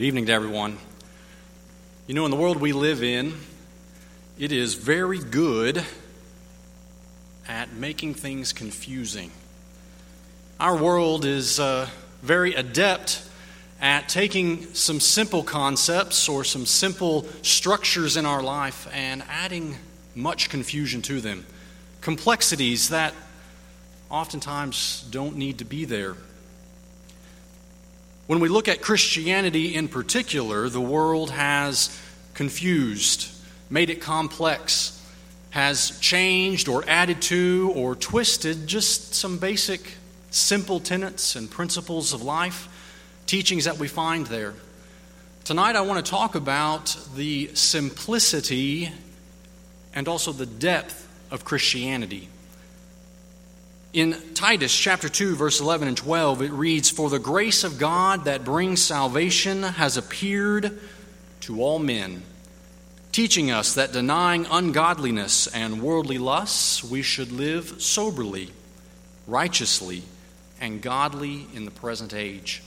Good evening to everyone. You know, in the world we live in, it is very good at making things confusing. Our world is uh, very adept at taking some simple concepts or some simple structures in our life and adding much confusion to them. Complexities that oftentimes don't need to be there. When we look at Christianity in particular, the world has confused, made it complex, has changed or added to or twisted just some basic, simple tenets and principles of life, teachings that we find there. Tonight, I want to talk about the simplicity and also the depth of Christianity. In Titus chapter 2 verse 11 and 12 it reads for the grace of God that brings salvation has appeared to all men teaching us that denying ungodliness and worldly lusts we should live soberly righteously and godly in the present age.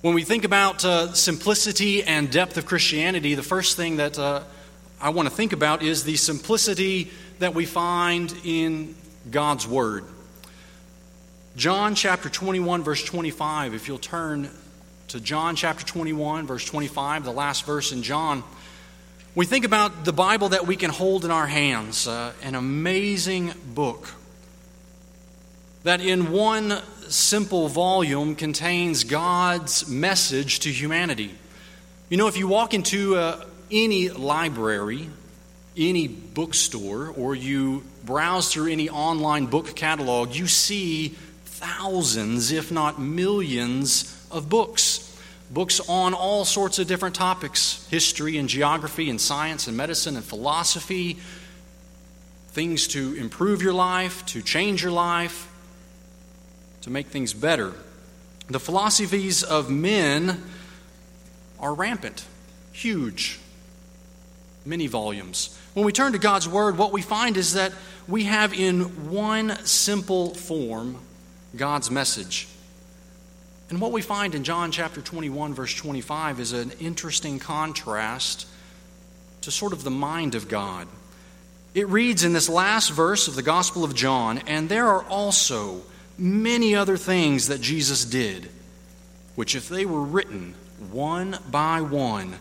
When we think about uh, simplicity and depth of Christianity, the first thing that uh, I want to think about is the simplicity that we find in God's Word. John chapter 21, verse 25, if you'll turn to John chapter 21, verse 25, the last verse in John, we think about the Bible that we can hold in our hands, uh, an amazing book that in one simple volume contains God's message to humanity. You know, if you walk into uh, any library, any bookstore or you browse through any online book catalog, you see thousands, if not millions, of books. Books on all sorts of different topics history and geography and science and medicine and philosophy, things to improve your life, to change your life, to make things better. The philosophies of men are rampant, huge, many volumes. When we turn to God's Word, what we find is that we have in one simple form God's message. And what we find in John chapter 21, verse 25, is an interesting contrast to sort of the mind of God. It reads in this last verse of the Gospel of John, and there are also many other things that Jesus did, which if they were written one by one,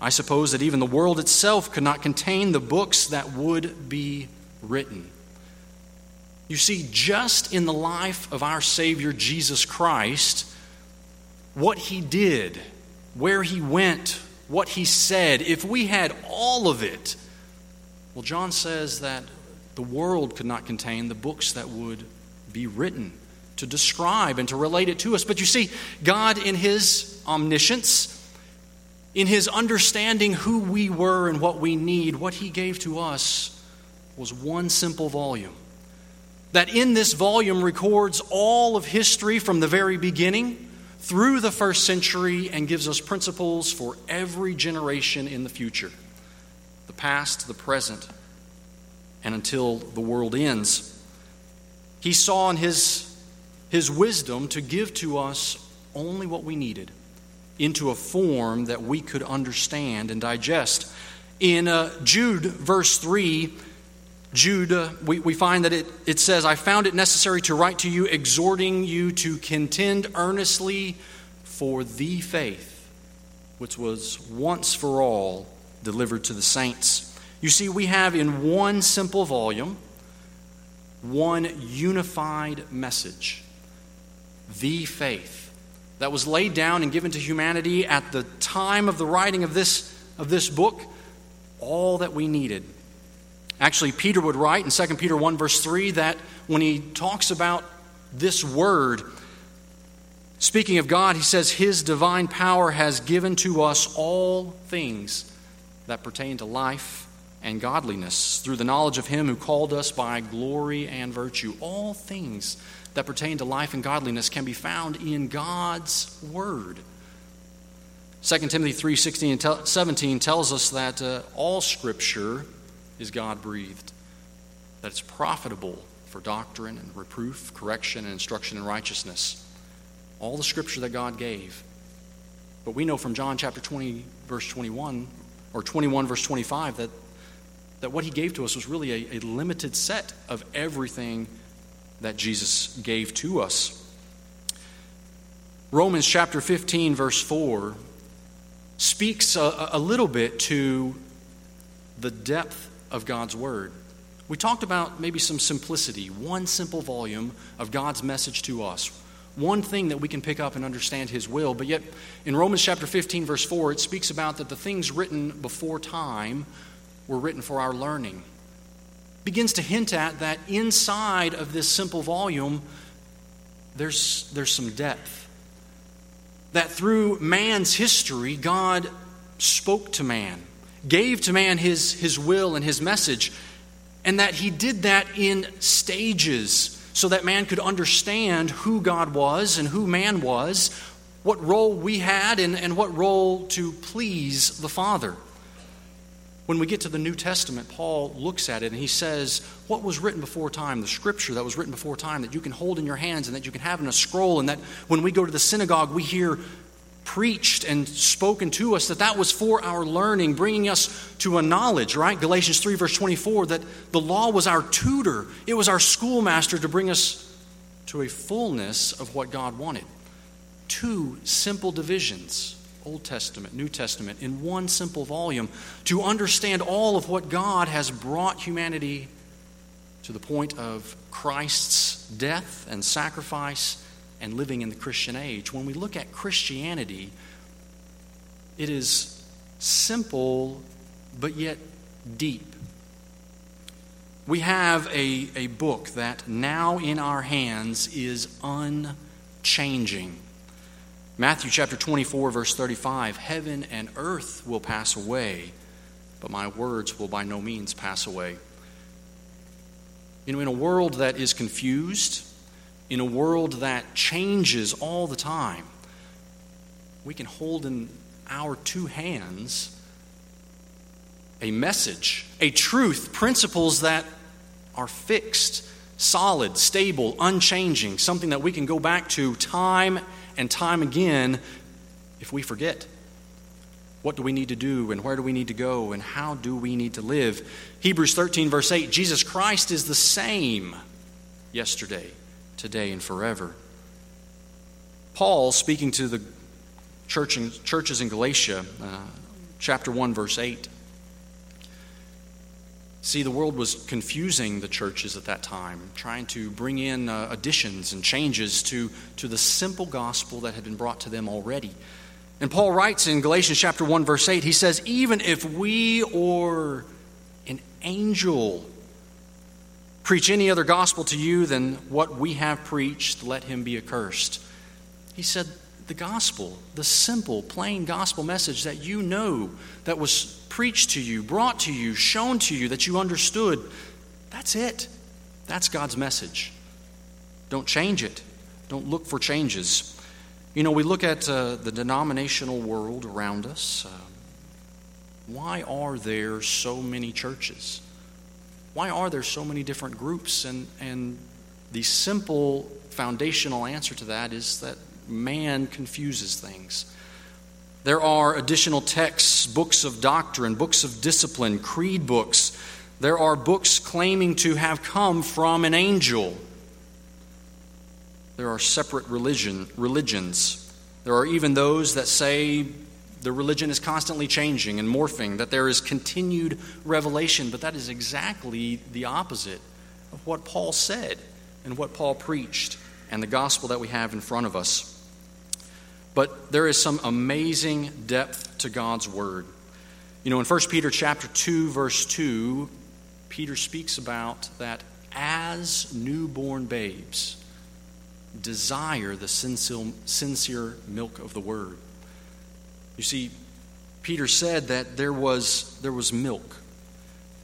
I suppose that even the world itself could not contain the books that would be written. You see, just in the life of our Savior Jesus Christ, what he did, where he went, what he said, if we had all of it, well, John says that the world could not contain the books that would be written to describe and to relate it to us. But you see, God, in his omniscience, in his understanding who we were and what we need, what he gave to us was one simple volume. That in this volume records all of history from the very beginning through the first century and gives us principles for every generation in the future the past, the present, and until the world ends. He saw in his, his wisdom to give to us only what we needed into a form that we could understand and digest. In uh, Jude, verse 3, Jude, uh, we, we find that it, it says, I found it necessary to write to you, exhorting you to contend earnestly for the faith which was once for all delivered to the saints. You see, we have in one simple volume one unified message the faith that was laid down and given to humanity at the time of the writing of this, of this book, all that we needed. Actually, Peter would write in 2 Peter 1, verse 3, that when he talks about this word, speaking of God, he says, His divine power has given to us all things that pertain to life and godliness through the knowledge of Him who called us by glory and virtue. All things that pertain to life and godliness can be found in God's Word. 2 Timothy 3 16 and 17 tells us that uh, all Scripture is God breathed, that it's profitable for doctrine and reproof, correction, and instruction in righteousness. All the Scripture that God gave. But we know from John chapter 20, verse 21, or 21, verse 25, that, that what he gave to us was really a, a limited set of everything that Jesus gave to us. Romans chapter 15, verse 4, speaks a, a little bit to the depth of God's Word. We talked about maybe some simplicity, one simple volume of God's message to us, one thing that we can pick up and understand His will. But yet, in Romans chapter 15, verse 4, it speaks about that the things written before time were written for our learning. Begins to hint at that inside of this simple volume, there's, there's some depth. That through man's history, God spoke to man, gave to man his, his will and his message and that he did that in stages so that man could understand who God was and who man was, what role we had, and, and what role to please the Father. When we get to the New Testament, Paul looks at it and he says, What was written before time, the scripture that was written before time, that you can hold in your hands and that you can have in a scroll, and that when we go to the synagogue, we hear preached and spoken to us, that that was for our learning, bringing us to a knowledge, right? Galatians 3, verse 24, that the law was our tutor, it was our schoolmaster to bring us to a fullness of what God wanted. Two simple divisions. Old Testament, New Testament, in one simple volume to understand all of what God has brought humanity to the point of Christ's death and sacrifice and living in the Christian age. When we look at Christianity, it is simple but yet deep. We have a, a book that now in our hands is unchanging. Matthew chapter 24, verse 35 Heaven and earth will pass away, but my words will by no means pass away. You know, in a world that is confused, in a world that changes all the time, we can hold in our two hands a message, a truth, principles that are fixed, solid, stable, unchanging, something that we can go back to time and time again if we forget. What do we need to do, and where do we need to go, and how do we need to live? Hebrews 13, verse 8 Jesus Christ is the same yesterday, today and forever. Paul, speaking to the church in, churches in Galatia, uh, chapter 1, verse 8. See, the world was confusing the churches at that time, trying to bring in uh, additions and changes to, to the simple gospel that had been brought to them already. And Paul writes in Galatians chapter 1, verse 8, he says, Even if we or an angel preach any other gospel to you than what we have preached, let him be accursed. He said, the gospel, the simple, plain gospel message that you know, that was preached to you, brought to you, shown to you, that you understood, that's it. That's God's message. Don't change it. Don't look for changes. You know, we look at uh, the denominational world around us. Uh, why are there so many churches? why are there so many different groups? And, and the simple foundational answer to that is that man confuses things. There are additional texts, books of doctrine, books of discipline, creed books. There are books claiming to have come from an angel. There are separate religion, religions. There are even those that say the religion is constantly changing and morphing, that there is continued revelation, but that is exactly the opposite of what Paul said and what Paul preached and the gospel that we have in front of us. But there is some amazing depth to God's word. You know, in 1 Peter chapter 2 verse 2, Peter speaks about that as newborn babes desire the sincere milk of the word you see, Peter said that there was, there was milk,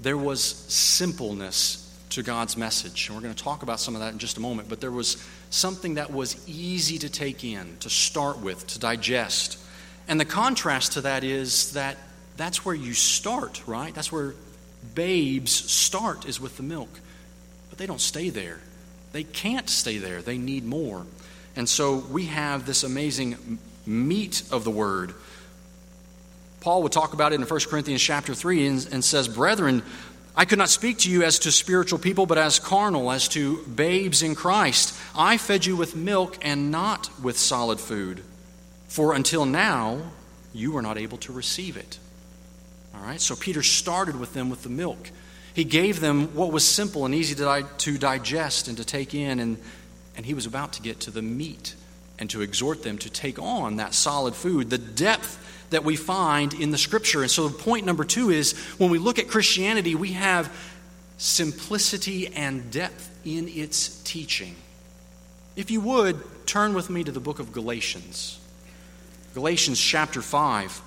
there was simpleness to God's message. And we're going to talk about some of that in just a moment. But there was something that was easy to take in, to start with, to digest. And the contrast to that is that that's where you start, right? That's where babes start, is with the milk. But they don't stay there. They can't stay there. They need more. And so we have this amazing meat of the word. Paul would talk about it in 1 Corinthians chapter 3 and, and says, Brethren, I could not speak to you as to spiritual people, but as carnal, as to babes in Christ. I fed you with milk and not with solid food, for until now you were not able to receive it. All right, so Peter started with them with the milk. He gave them what was simple and easy to, to digest and to take in, and, and he was about to get to the meat and to exhort them to take on that solid food, the depth that we find in the scripture. And so, point number two is when we look at Christianity, we have simplicity and depth in its teaching. If you would, turn with me to the book of Galatians. Galatians chapter 5.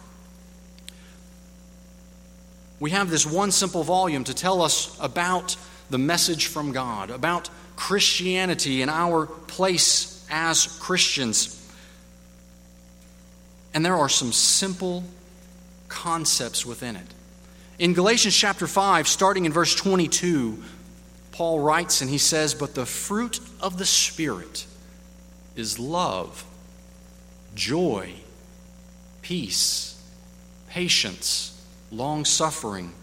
We have this one simple volume to tell us about the message from God, about Christianity and our place as Christians. And there are some simple concepts within it. In Galatians chapter 5, starting in verse 22, Paul writes and he says, But the fruit of the Spirit is love, joy, peace, patience, long suffering,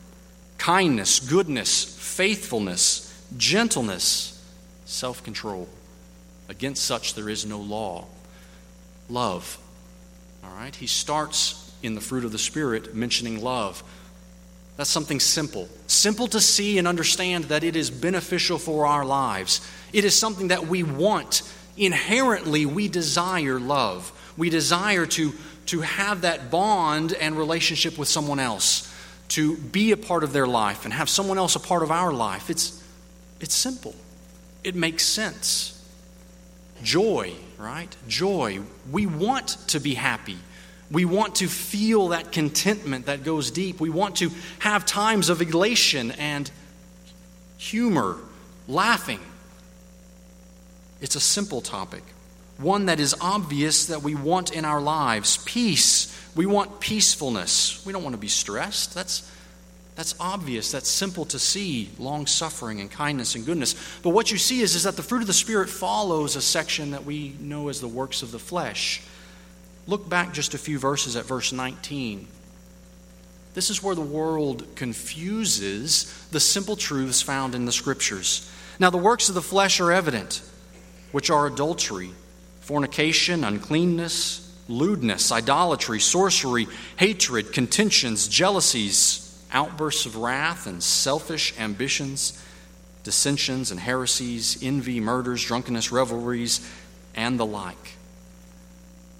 kindness, goodness, faithfulness, gentleness, self control. Against such there is no law. Love. All right? He starts in the fruit of the Spirit mentioning love. That's something simple. Simple to see and understand that it is beneficial for our lives. It is something that we want. Inherently, we desire love. We desire to, to have that bond and relationship with someone else, to be a part of their life and have someone else a part of our life. It's, it's simple, it makes sense. Joy, right? Joy. We want to be happy. We want to feel that contentment that goes deep. We want to have times of elation and humor, laughing. It's a simple topic, one that is obvious that we want in our lives. Peace. We want peacefulness. We don't want to be stressed. That's that's obvious, that's simple to see long suffering and kindness and goodness. But what you see is, is that the fruit of the Spirit follows a section that we know as the works of the flesh. Look back just a few verses at verse 19. This is where the world confuses the simple truths found in the Scriptures. Now, the works of the flesh are evident, which are adultery, fornication, uncleanness, lewdness, idolatry, sorcery, hatred, contentions, jealousies outbursts of wrath and selfish ambitions, dissensions and heresies, envy, murders, drunkenness, revelries, and the like.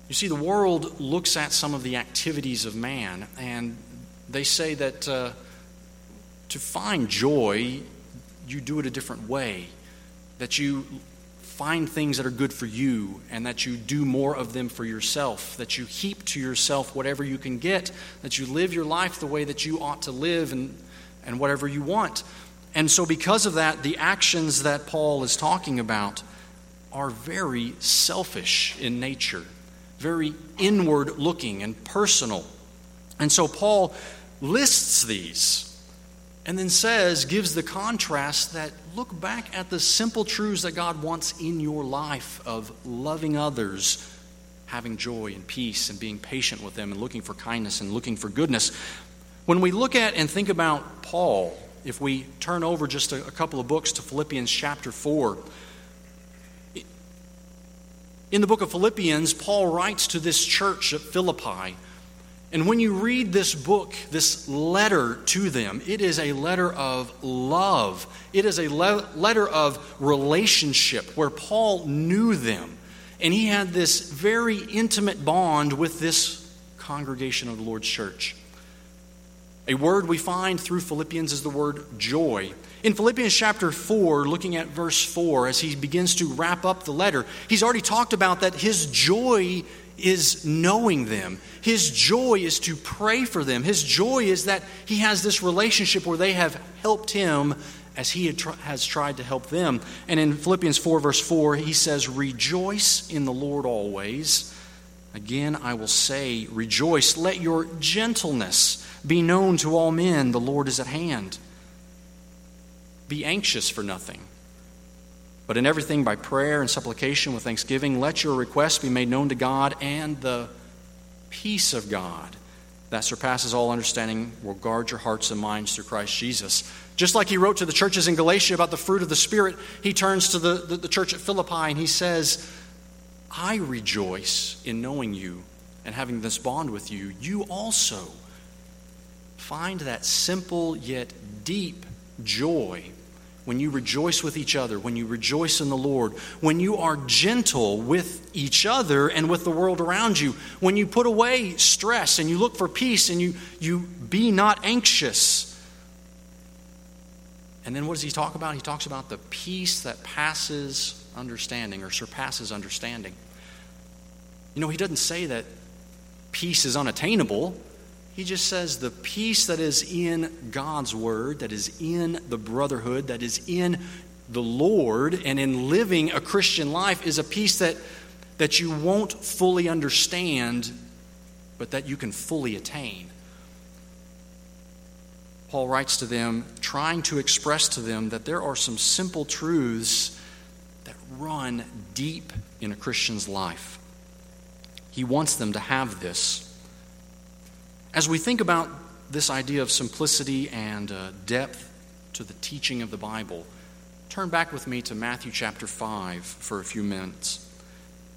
You see, the world looks at some of the activities of man, and they say that uh, to find joy, you do it a different way. That you find things that are good for you and that you do more of them for yourself, that you heap to yourself whatever you can get, that you live your life the way that you ought to live and, and whatever you want. And so, because of that, the actions that Paul is talking about are very selfish in nature, very inward looking and personal. And so, Paul lists these and then says, gives the contrast that look back at the simple truths that God wants in your life of loving others, having joy and peace, and being patient with them, and looking for kindness and looking for goodness. When we look at and think about Paul, if we turn over just a, a couple of books to Philippians chapter 4, in the book of Philippians, Paul writes to this church at Philippi and when you read this book, this letter to them, it is a letter of love. It is a le- letter of relationship where Paul knew them. And he had this very intimate bond with this congregation of the Lord's church. A word we find through Philippians is the word joy. In Philippians chapter 4, looking at verse 4, as he begins to wrap up the letter, he's already talked about that his joy is knowing them. His joy is to pray for them. His joy is that he has this relationship where they have helped him as he has tried to help them. And in Philippians 4, verse 4, he says, Rejoice in the Lord always. Again, I will say, Rejoice. Let your gentleness be known to all men. The Lord is at hand. Be anxious for nothing but in everything by prayer and supplication with thanksgiving, let your requests be made known to God, and the peace of God that surpasses all understanding will guard your hearts and minds through Christ Jesus. Just like he wrote to the churches in Galatia about the fruit of the Spirit, he turns to the, the, the church at Philippi and he says, I rejoice in knowing you and having this bond with you. You also find that simple yet deep joy when you rejoice with each other, when you rejoice in the Lord, when you are gentle with each other and with the world around you, when you put away stress and you look for peace and you, you be not anxious. And then what does he talk about? He talks about the peace that passes understanding or surpasses understanding. You know, he doesn't say that peace is unattainable. He just says the peace that is in God's word, that is in the brotherhood, that is in the Lord, and in living a Christian life is a peace that, that you won't fully understand, but that you can fully attain. Paul writes to them, trying to express to them that there are some simple truths that run deep in a Christian's life. He wants them to have this. As we think about this idea of simplicity and uh, depth to the teaching of the Bible, turn back with me to Matthew chapter 5 for a few minutes.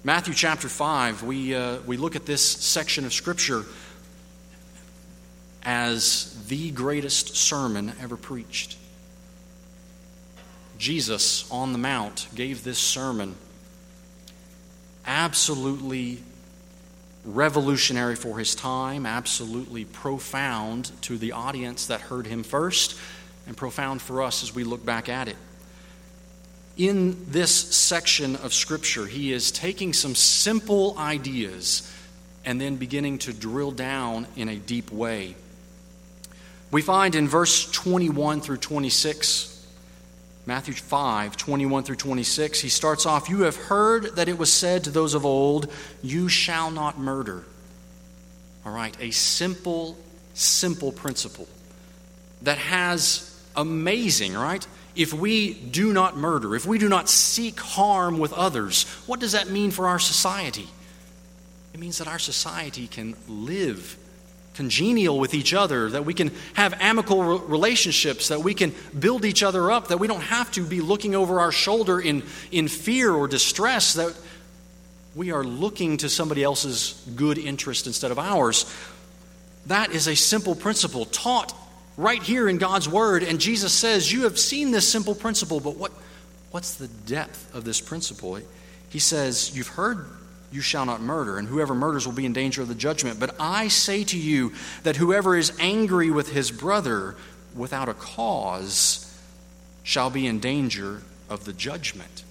Matthew chapter 5, we, uh, we look at this section of Scripture as the greatest sermon ever preached. Jesus on the Mount gave this sermon absolutely revolutionary for his time, absolutely profound to the audience that heard him first, and profound for us as we look back at it. In this section of Scripture, he is taking some simple ideas and then beginning to drill down in a deep way. We find in verse 21 through 26 Matthew 5, 21 through 26, he starts off You have heard that it was said to those of old, You shall not murder. All right, a simple, simple principle that has amazing, right? If we do not murder, if we do not seek harm with others, what does that mean for our society? It means that our society can live congenial with each other, that we can have amicable relationships, that we can build each other up, that we don't have to be looking over our shoulder in, in fear or distress, that we are looking to somebody else's good interest instead of ours. That is a simple principle taught right here in God's Word. And Jesus says, You have seen this simple principle, but what, what's the depth of this principle? He says, You've heard you shall not murder, and whoever murders will be in danger of the judgment. But I say to you that whoever is angry with his brother without a cause shall be in danger of the judgment.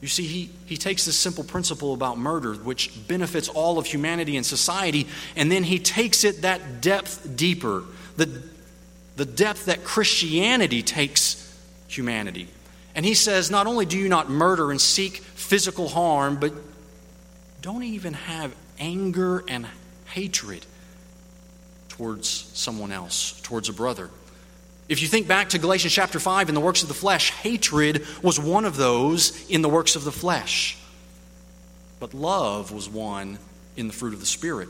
You see, he, he takes this simple principle about murder, which benefits all of humanity and society, and then he takes it that depth deeper, the, the depth that Christianity takes humanity. And he says, not only do you not murder and seek physical harm, but don't even have anger and hatred towards someone else, towards a brother. If you think back to Galatians chapter 5 in the works of the flesh, hatred was one of those in the works of the flesh. But love was one in the fruit of the Spirit.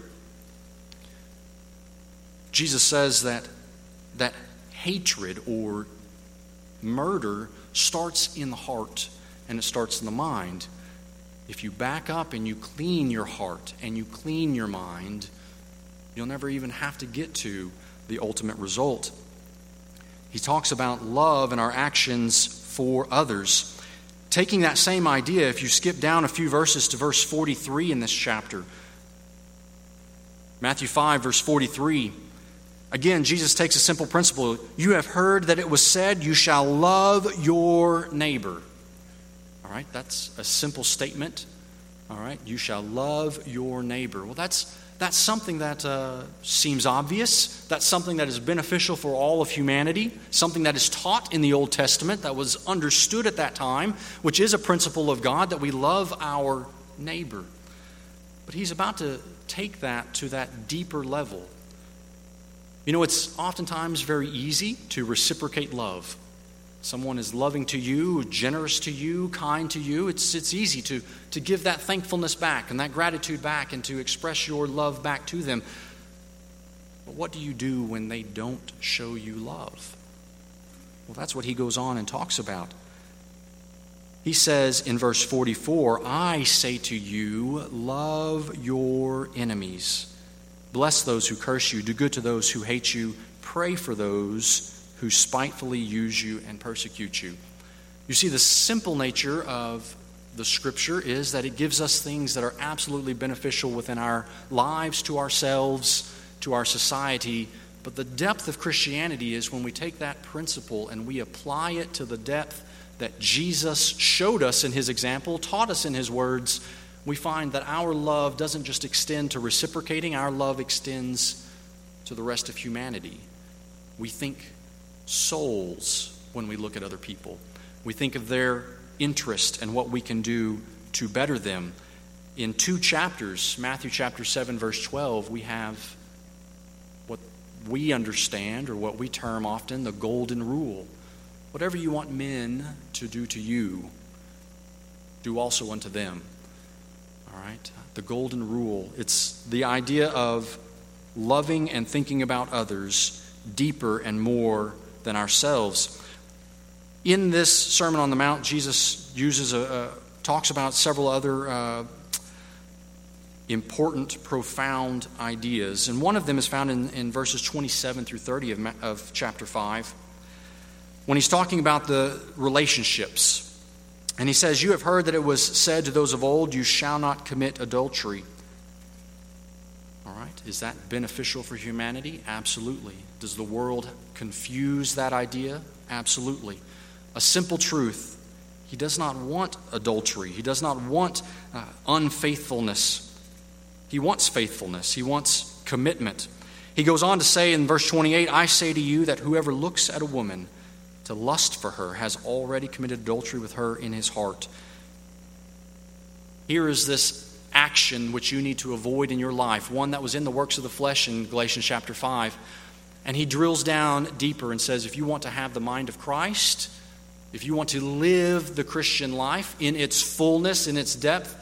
Jesus says that, that hatred or murder starts in the heart and it starts in the mind. If you back up and you clean your heart and you clean your mind, you'll never even have to get to the ultimate result. He talks about love and our actions for others. Taking that same idea, if you skip down a few verses to verse 43 in this chapter, Matthew 5, verse 43. Again, Jesus takes a simple principle. You have heard that it was said, You shall love your neighbor right? That's a simple statement. All right? You shall love your neighbor. Well, that's, that's something that uh, seems obvious. That's something that is beneficial for all of humanity, something that is taught in the Old Testament, that was understood at that time, which is a principle of God that we love our neighbor. But he's about to take that to that deeper level. You know, it's oftentimes very easy to reciprocate love. Someone is loving to you, generous to you, kind to you, it's, it's easy to, to give that thankfulness back and that gratitude back and to express your love back to them. But what do you do when they don't show you love? Well, that's what he goes on and talks about. He says in verse 44 I say to you, love your enemies. Bless those who curse you, do good to those who hate you, pray for those who spitefully use you and persecute you. You see, the simple nature of the scripture is that it gives us things that are absolutely beneficial within our lives, to ourselves, to our society. But the depth of Christianity is when we take that principle and we apply it to the depth that Jesus showed us in his example, taught us in his words, we find that our love doesn't just extend to reciprocating, our love extends to the rest of humanity. We think souls when we look at other people. We think of their interest and what we can do to better them. In two chapters, Matthew chapter 7, verse 12, we have what we understand or what we term often the golden rule. Whatever you want men to do to you, do also unto them. All right? The golden rule. It's the idea of loving and thinking about others deeper and more than ourselves. In this Sermon on the Mount, Jesus uses a, a talks about several other uh, important, profound ideas. And one of them is found in, in verses 27 through 30 of, of chapter 5 when he's talking about the relationships. And he says, You have heard that it was said to those of old, You shall not commit adultery. All right, is that beneficial for humanity? Absolutely. Does the world confuse that idea? Absolutely. A simple truth he does not want adultery, he does not want uh, unfaithfulness. He wants faithfulness, he wants commitment. He goes on to say in verse 28 I say to you that whoever looks at a woman, to lust for her has already committed adultery with her in his heart. Here is this action which you need to avoid in your life, one that was in the works of the flesh in Galatians chapter 5. And he drills down deeper and says if you want to have the mind of Christ, if you want to live the Christian life in its fullness, in its depth,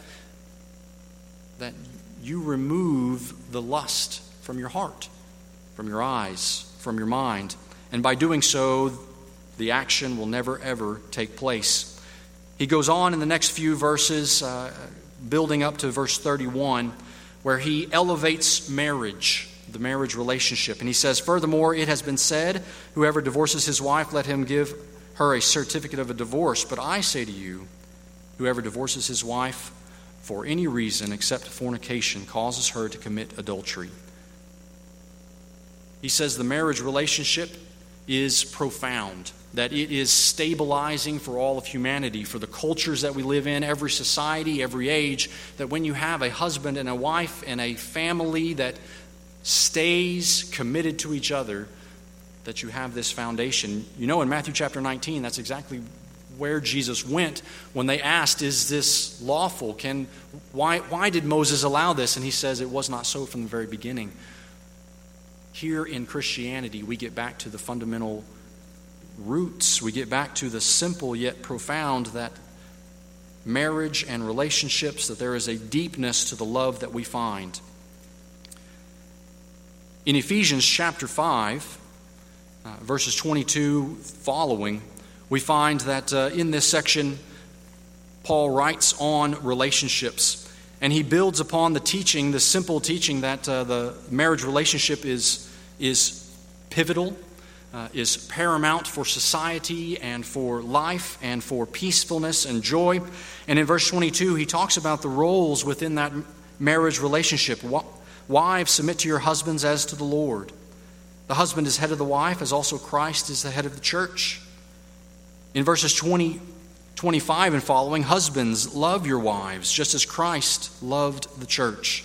that you remove the lust from your heart, from your eyes, from your mind. And by doing so, the action will never, ever take place. He goes on in the next few verses, uh, building up to verse 31, where he elevates marriage, the marriage relationship. And he says, Furthermore, it has been said, Whoever divorces his wife, let him give her a certificate of a divorce. But I say to you, whoever divorces his wife for any reason except fornication causes her to commit adultery. He says the marriage relationship is profound that it is stabilizing for all of humanity, for the cultures that we live in, every society, every age, that when you have a husband and a wife and a family that stays committed to each other, that you have this foundation. You know, in Matthew chapter 19, that's exactly where Jesus went when they asked, Is this lawful? Can, why, why did Moses allow this? And he says, It was not so from the very beginning. Here in Christianity, we get back to the fundamental roots, we get back to the simple yet profound that marriage and relationships, that there is a deepness to the love that we find. In Ephesians chapter 5, uh, verses 22 following, we find that uh, in this section, Paul writes on relationships. And he builds upon the teaching, the simple teaching that uh, the marriage relationship is, is pivotal uh, is paramount for society and for life and for peacefulness and joy. And in verse 22, he talks about the roles within that marriage relationship. Wives, submit to your husbands as to the Lord. The husband is head of the wife, as also Christ is the head of the church. In verses 20, 25 and following, husbands, love your wives, just as Christ loved the church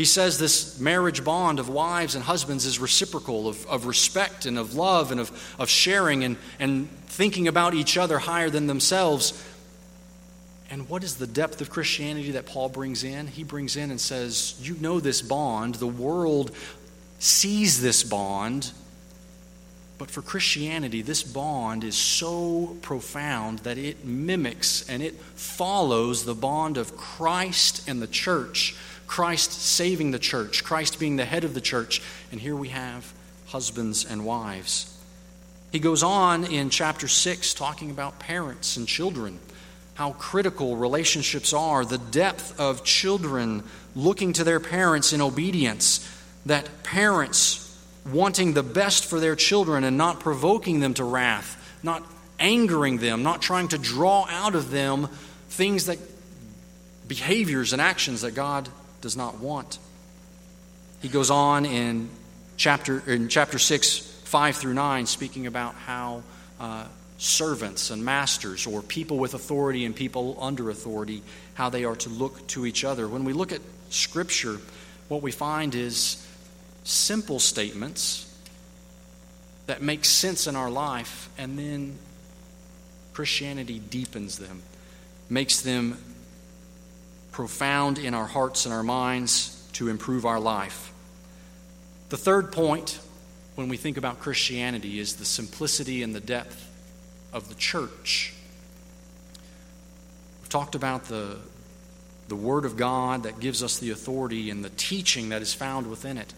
he says this marriage bond of wives and husbands is reciprocal, of, of respect and of love and of, of sharing and, and thinking about each other higher than themselves. And what is the depth of Christianity that Paul brings in? He brings in and says, You know this bond. The world sees this bond. But for Christianity, this bond is so profound that it mimics and it follows the bond of Christ and the church, Christ saving the church, Christ being the head of the church. And here we have husbands and wives. He goes on in chapter 6 talking about parents and children, how critical relationships are, the depth of children looking to their parents in obedience, that parents wanting the best for their children and not provoking them to wrath, not angering them, not trying to draw out of them things that behaviors and actions that God does not want. He goes on in chapter in chapter 6 5 through 9 speaking about how uh, servants and masters or people with authority and people under authority how they are to look to each other. When we look at scripture, what we find is simple statements that make sense in our life, and then Christianity deepens them, makes them profound in our hearts and our minds to improve our life. The third point when we think about Christianity is the simplicity and the depth of the church. We've talked about the, the Word of God that gives us the authority and the teaching that is found within it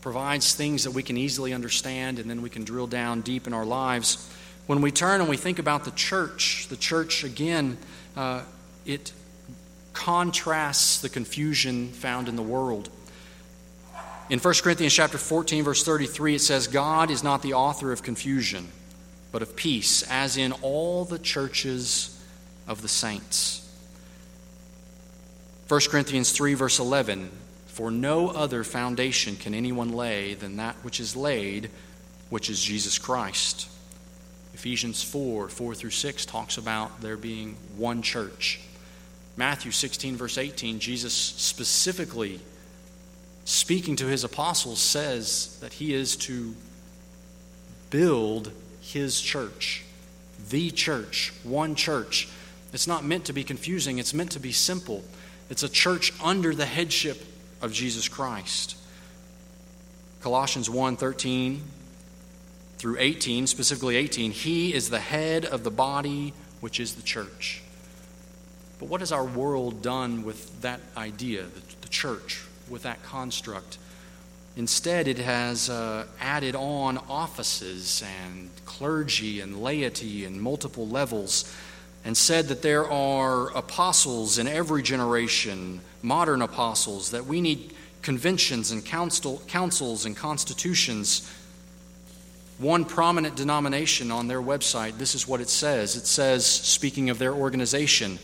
provides things that we can easily understand, and then we can drill down deep in our lives. When we turn and we think about the church, the church, again, uh, it contrasts the confusion found in the world. In 1 Corinthians chapter 14 verse 33 it says God is not the author of confusion but of peace as in all the churches of the saints. 1 Corinthians 3 verse 11 for no other foundation can anyone lay than that which is laid, which is Jesus Christ. Ephesians 4 4 through 6 talks about there being one church. Matthew 16, verse 18, Jesus specifically speaking to his apostles says that he is to build his church, the church, one church. It's not meant to be confusing, it's meant to be simple. It's a church under the headship of Jesus Christ. Colossians 1 13 through 18, specifically 18, He is the head of the body, which is the church. But what has our world done with that idea, the, the church, with that construct? Instead, it has uh, added on offices and clergy and laity and multiple levels and said that there are apostles in every generation, modern apostles, that we need conventions and council, councils and constitutions. One prominent denomination on their website, this is what it says. It says, speaking of their organization,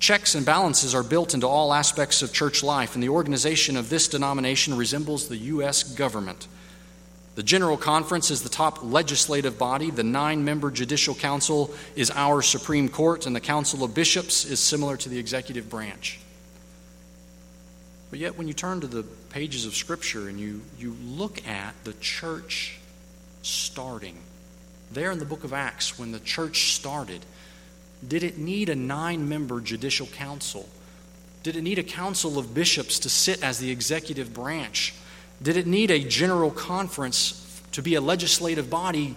checks and balances are built into all aspects of church life, and the organization of this denomination resembles the U.S. government. The General Conference is the top legislative body. The nine member Judicial Council is our Supreme Court, and the Council of Bishops is similar to the executive branch. But yet, when you turn to the pages of Scripture and you, you look at the church starting, there in the book of Acts, when the church started, did it need a nine member judicial council? Did it need a council of bishops to sit as the executive branch? Did it need a general conference to be a legislative body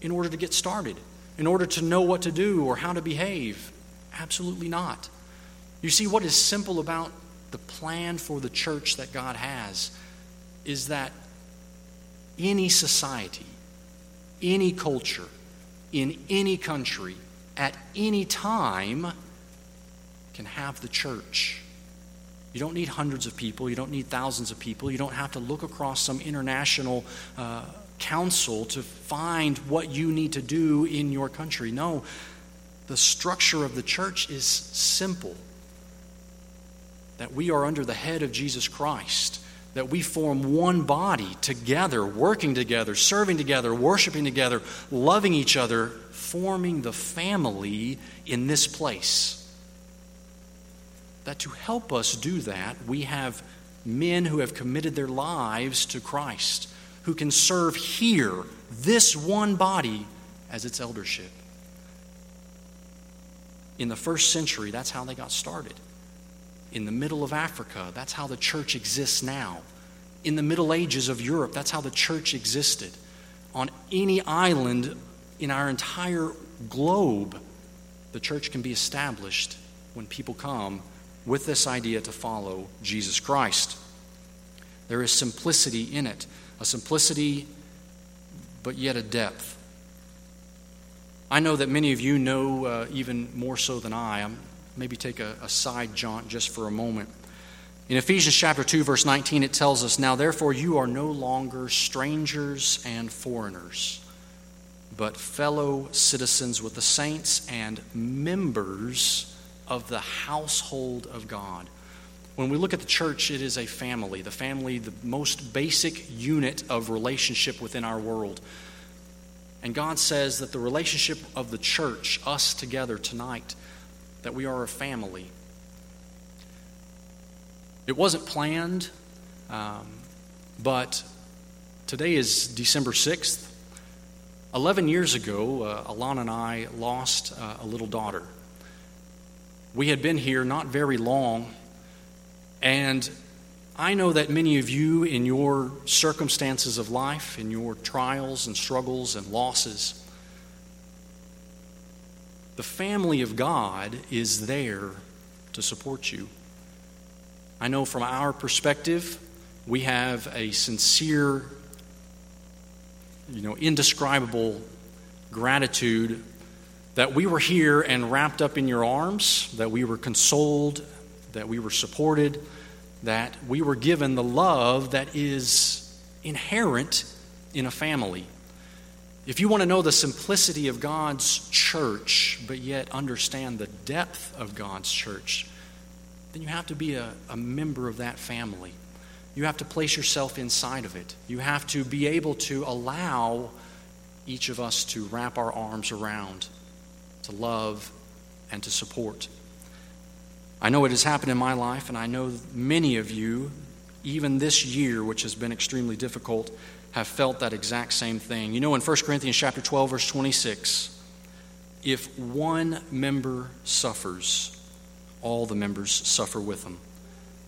in order to get started, in order to know what to do or how to behave? Absolutely not. You see, what is simple about the plan for the church that God has is that any society, any culture, in any country, at any time, can have the church. You don't need hundreds of people. You don't need thousands of people. You don't have to look across some international uh, council to find what you need to do in your country. No, the structure of the church is simple that we are under the head of Jesus Christ, that we form one body together, working together, serving together, worshiping together, loving each other, forming the family in this place that to help us do that, we have men who have committed their lives to Christ, who can serve here, this one body, as its eldership. In the first century, that's how they got started. In the middle of Africa, that's how the church exists now. In the Middle Ages of Europe, that's how the church existed. on any island in our entire globe, the church can be established when people come with this idea to follow Jesus Christ. There is simplicity in it, a simplicity, but yet a depth. I know that many of you know uh, even more so than I. I'm maybe take a, a side jaunt just for a moment. In Ephesians chapter 2 verse 19 it tells us, "Now therefore you are no longer strangers and foreigners, but fellow citizens with the saints and members of the household of God." When we look at the church, it is a family, the family, the most basic unit of relationship within our world. And God says that the relationship of the church, us together tonight, that we are a family. It wasn't planned, um, but today is December 6th. 11 years ago, uh, Alana and I lost uh, a little daughter. We had been here not very long, and I know that many of you, in your circumstances of life, in your trials and struggles and losses, the family of God is there to support you. I know from our perspective, we have a sincere, you know, indescribable gratitude that we were here and wrapped up in your arms, that we were consoled, that we were supported, that we were given the love that is inherent in a family. If you want to know the simplicity of God's church, but yet understand the depth of God's church, then you have to be a, a member of that family. You have to place yourself inside of it. You have to be able to allow each of us to wrap our arms around, to love, and to support. I know it has happened in my life, and I know many of you, even this year, which has been extremely difficult, have felt that exact same thing. You know, in 1 Corinthians chapter 12, verse 26, if one member suffers, all the members suffer with them.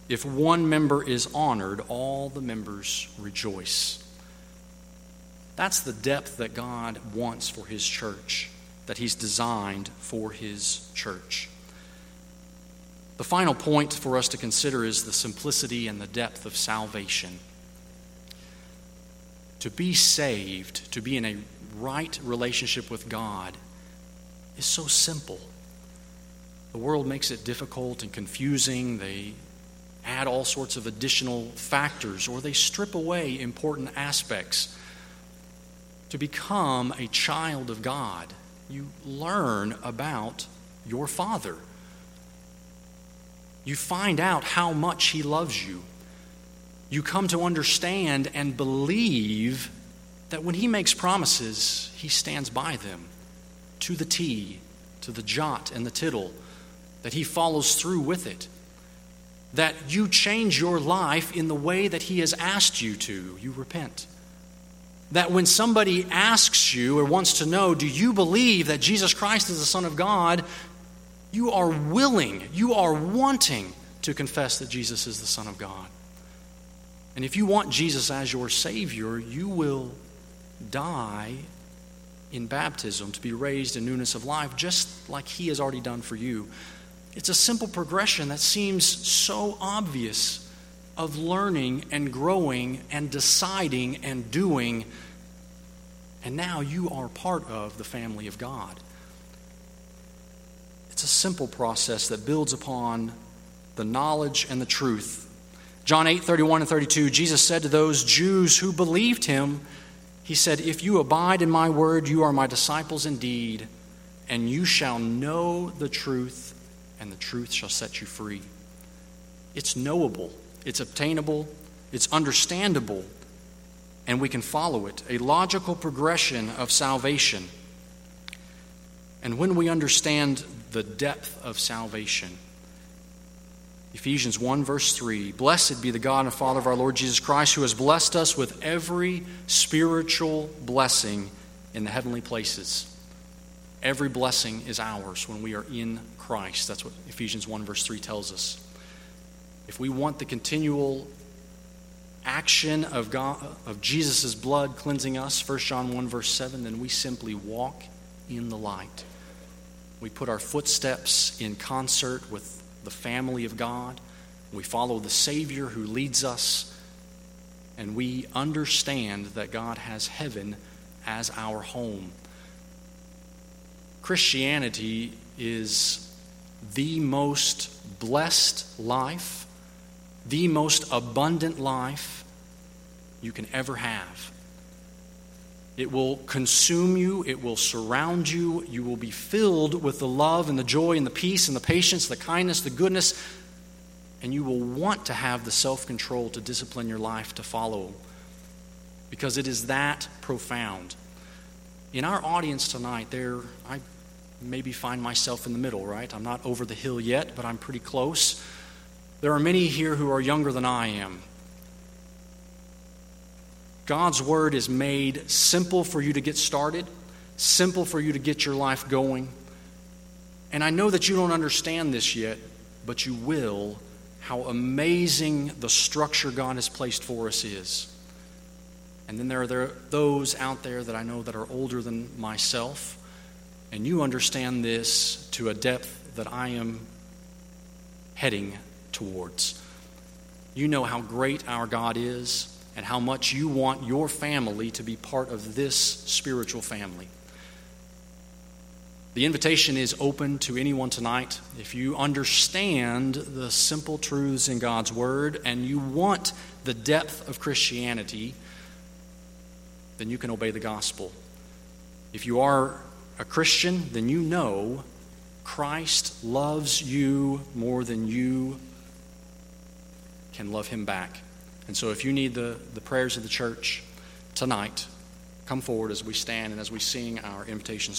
If one member is honored, all the members rejoice. That's the depth that God wants for His church, that He's designed for His church. The final point for us to consider is the simplicity and the depth of salvation. To be saved, to be in a right relationship with God, is so simple. The world makes it difficult and confusing. They add all sorts of additional factors or they strip away important aspects. To become a child of God, you learn about your Father. You find out how much He loves you. You come to understand and believe that when He makes promises, He stands by them to the T, to the jot and the tittle that He follows through with it. That you change your life in the way that He has asked you to. You repent. That when somebody asks you or wants to know, do you believe that Jesus Christ is the Son of God? You are willing, you are wanting to confess that Jesus is the Son of God. And if you want Jesus as your Savior, you will die in baptism to be raised in newness of life, just like He has already done for you. It's a simple progression that seems so obvious of learning and growing and deciding and doing. And now you are part of the family of God. It's a simple process that builds upon the knowledge and the truth. John 8, 31 and 32, Jesus said to those Jews who believed him, He said, If you abide in my word, you are my disciples indeed, and you shall know the truth and the truth shall set you free. It's knowable, it's obtainable, it's understandable, and we can follow it. A logical progression of salvation. And when we understand the depth of salvation, Ephesians 1, verse 3 Blessed be the God and Father of our Lord Jesus Christ, who has blessed us with every spiritual blessing in the heavenly places. Every blessing is ours when we are in Christ. That's what Ephesians 1, verse 3 tells us. If we want the continual action of, God, of Jesus' blood cleansing us, 1 John 1, verse 7, then we simply walk in the light. We put our footsteps in concert with the family of God. We follow the Savior who leads us, and we understand that God has heaven as our home. Christianity is the most blessed life, the most abundant life you can ever have. It will consume you, it will surround you, you will be filled with the love and the joy and the peace and the patience, the kindness, the goodness, and you will want to have the self control to discipline your life to follow because it is that profound. In our audience tonight, there, I maybe find myself in the middle, right? I'm not over the hill yet, but I'm pretty close. There are many here who are younger than I am. God's Word is made simple for you to get started, simple for you to get your life going. And I know that you don't understand this yet, but you will, how amazing the structure God has placed for us is. And then there are those out there that I know that are older than myself and you understand this to a depth that I am heading towards. You know how great our God is and how much you want your family to be part of this spiritual family. The invitation is open to anyone tonight. If you understand the simple truths in God's Word and you want the depth of Christianity, then you can obey the gospel. If you are a Christian, then you know Christ loves you more than you can love him back. And so, if you need the, the prayers of the church tonight, come forward as we stand and as we sing our invitation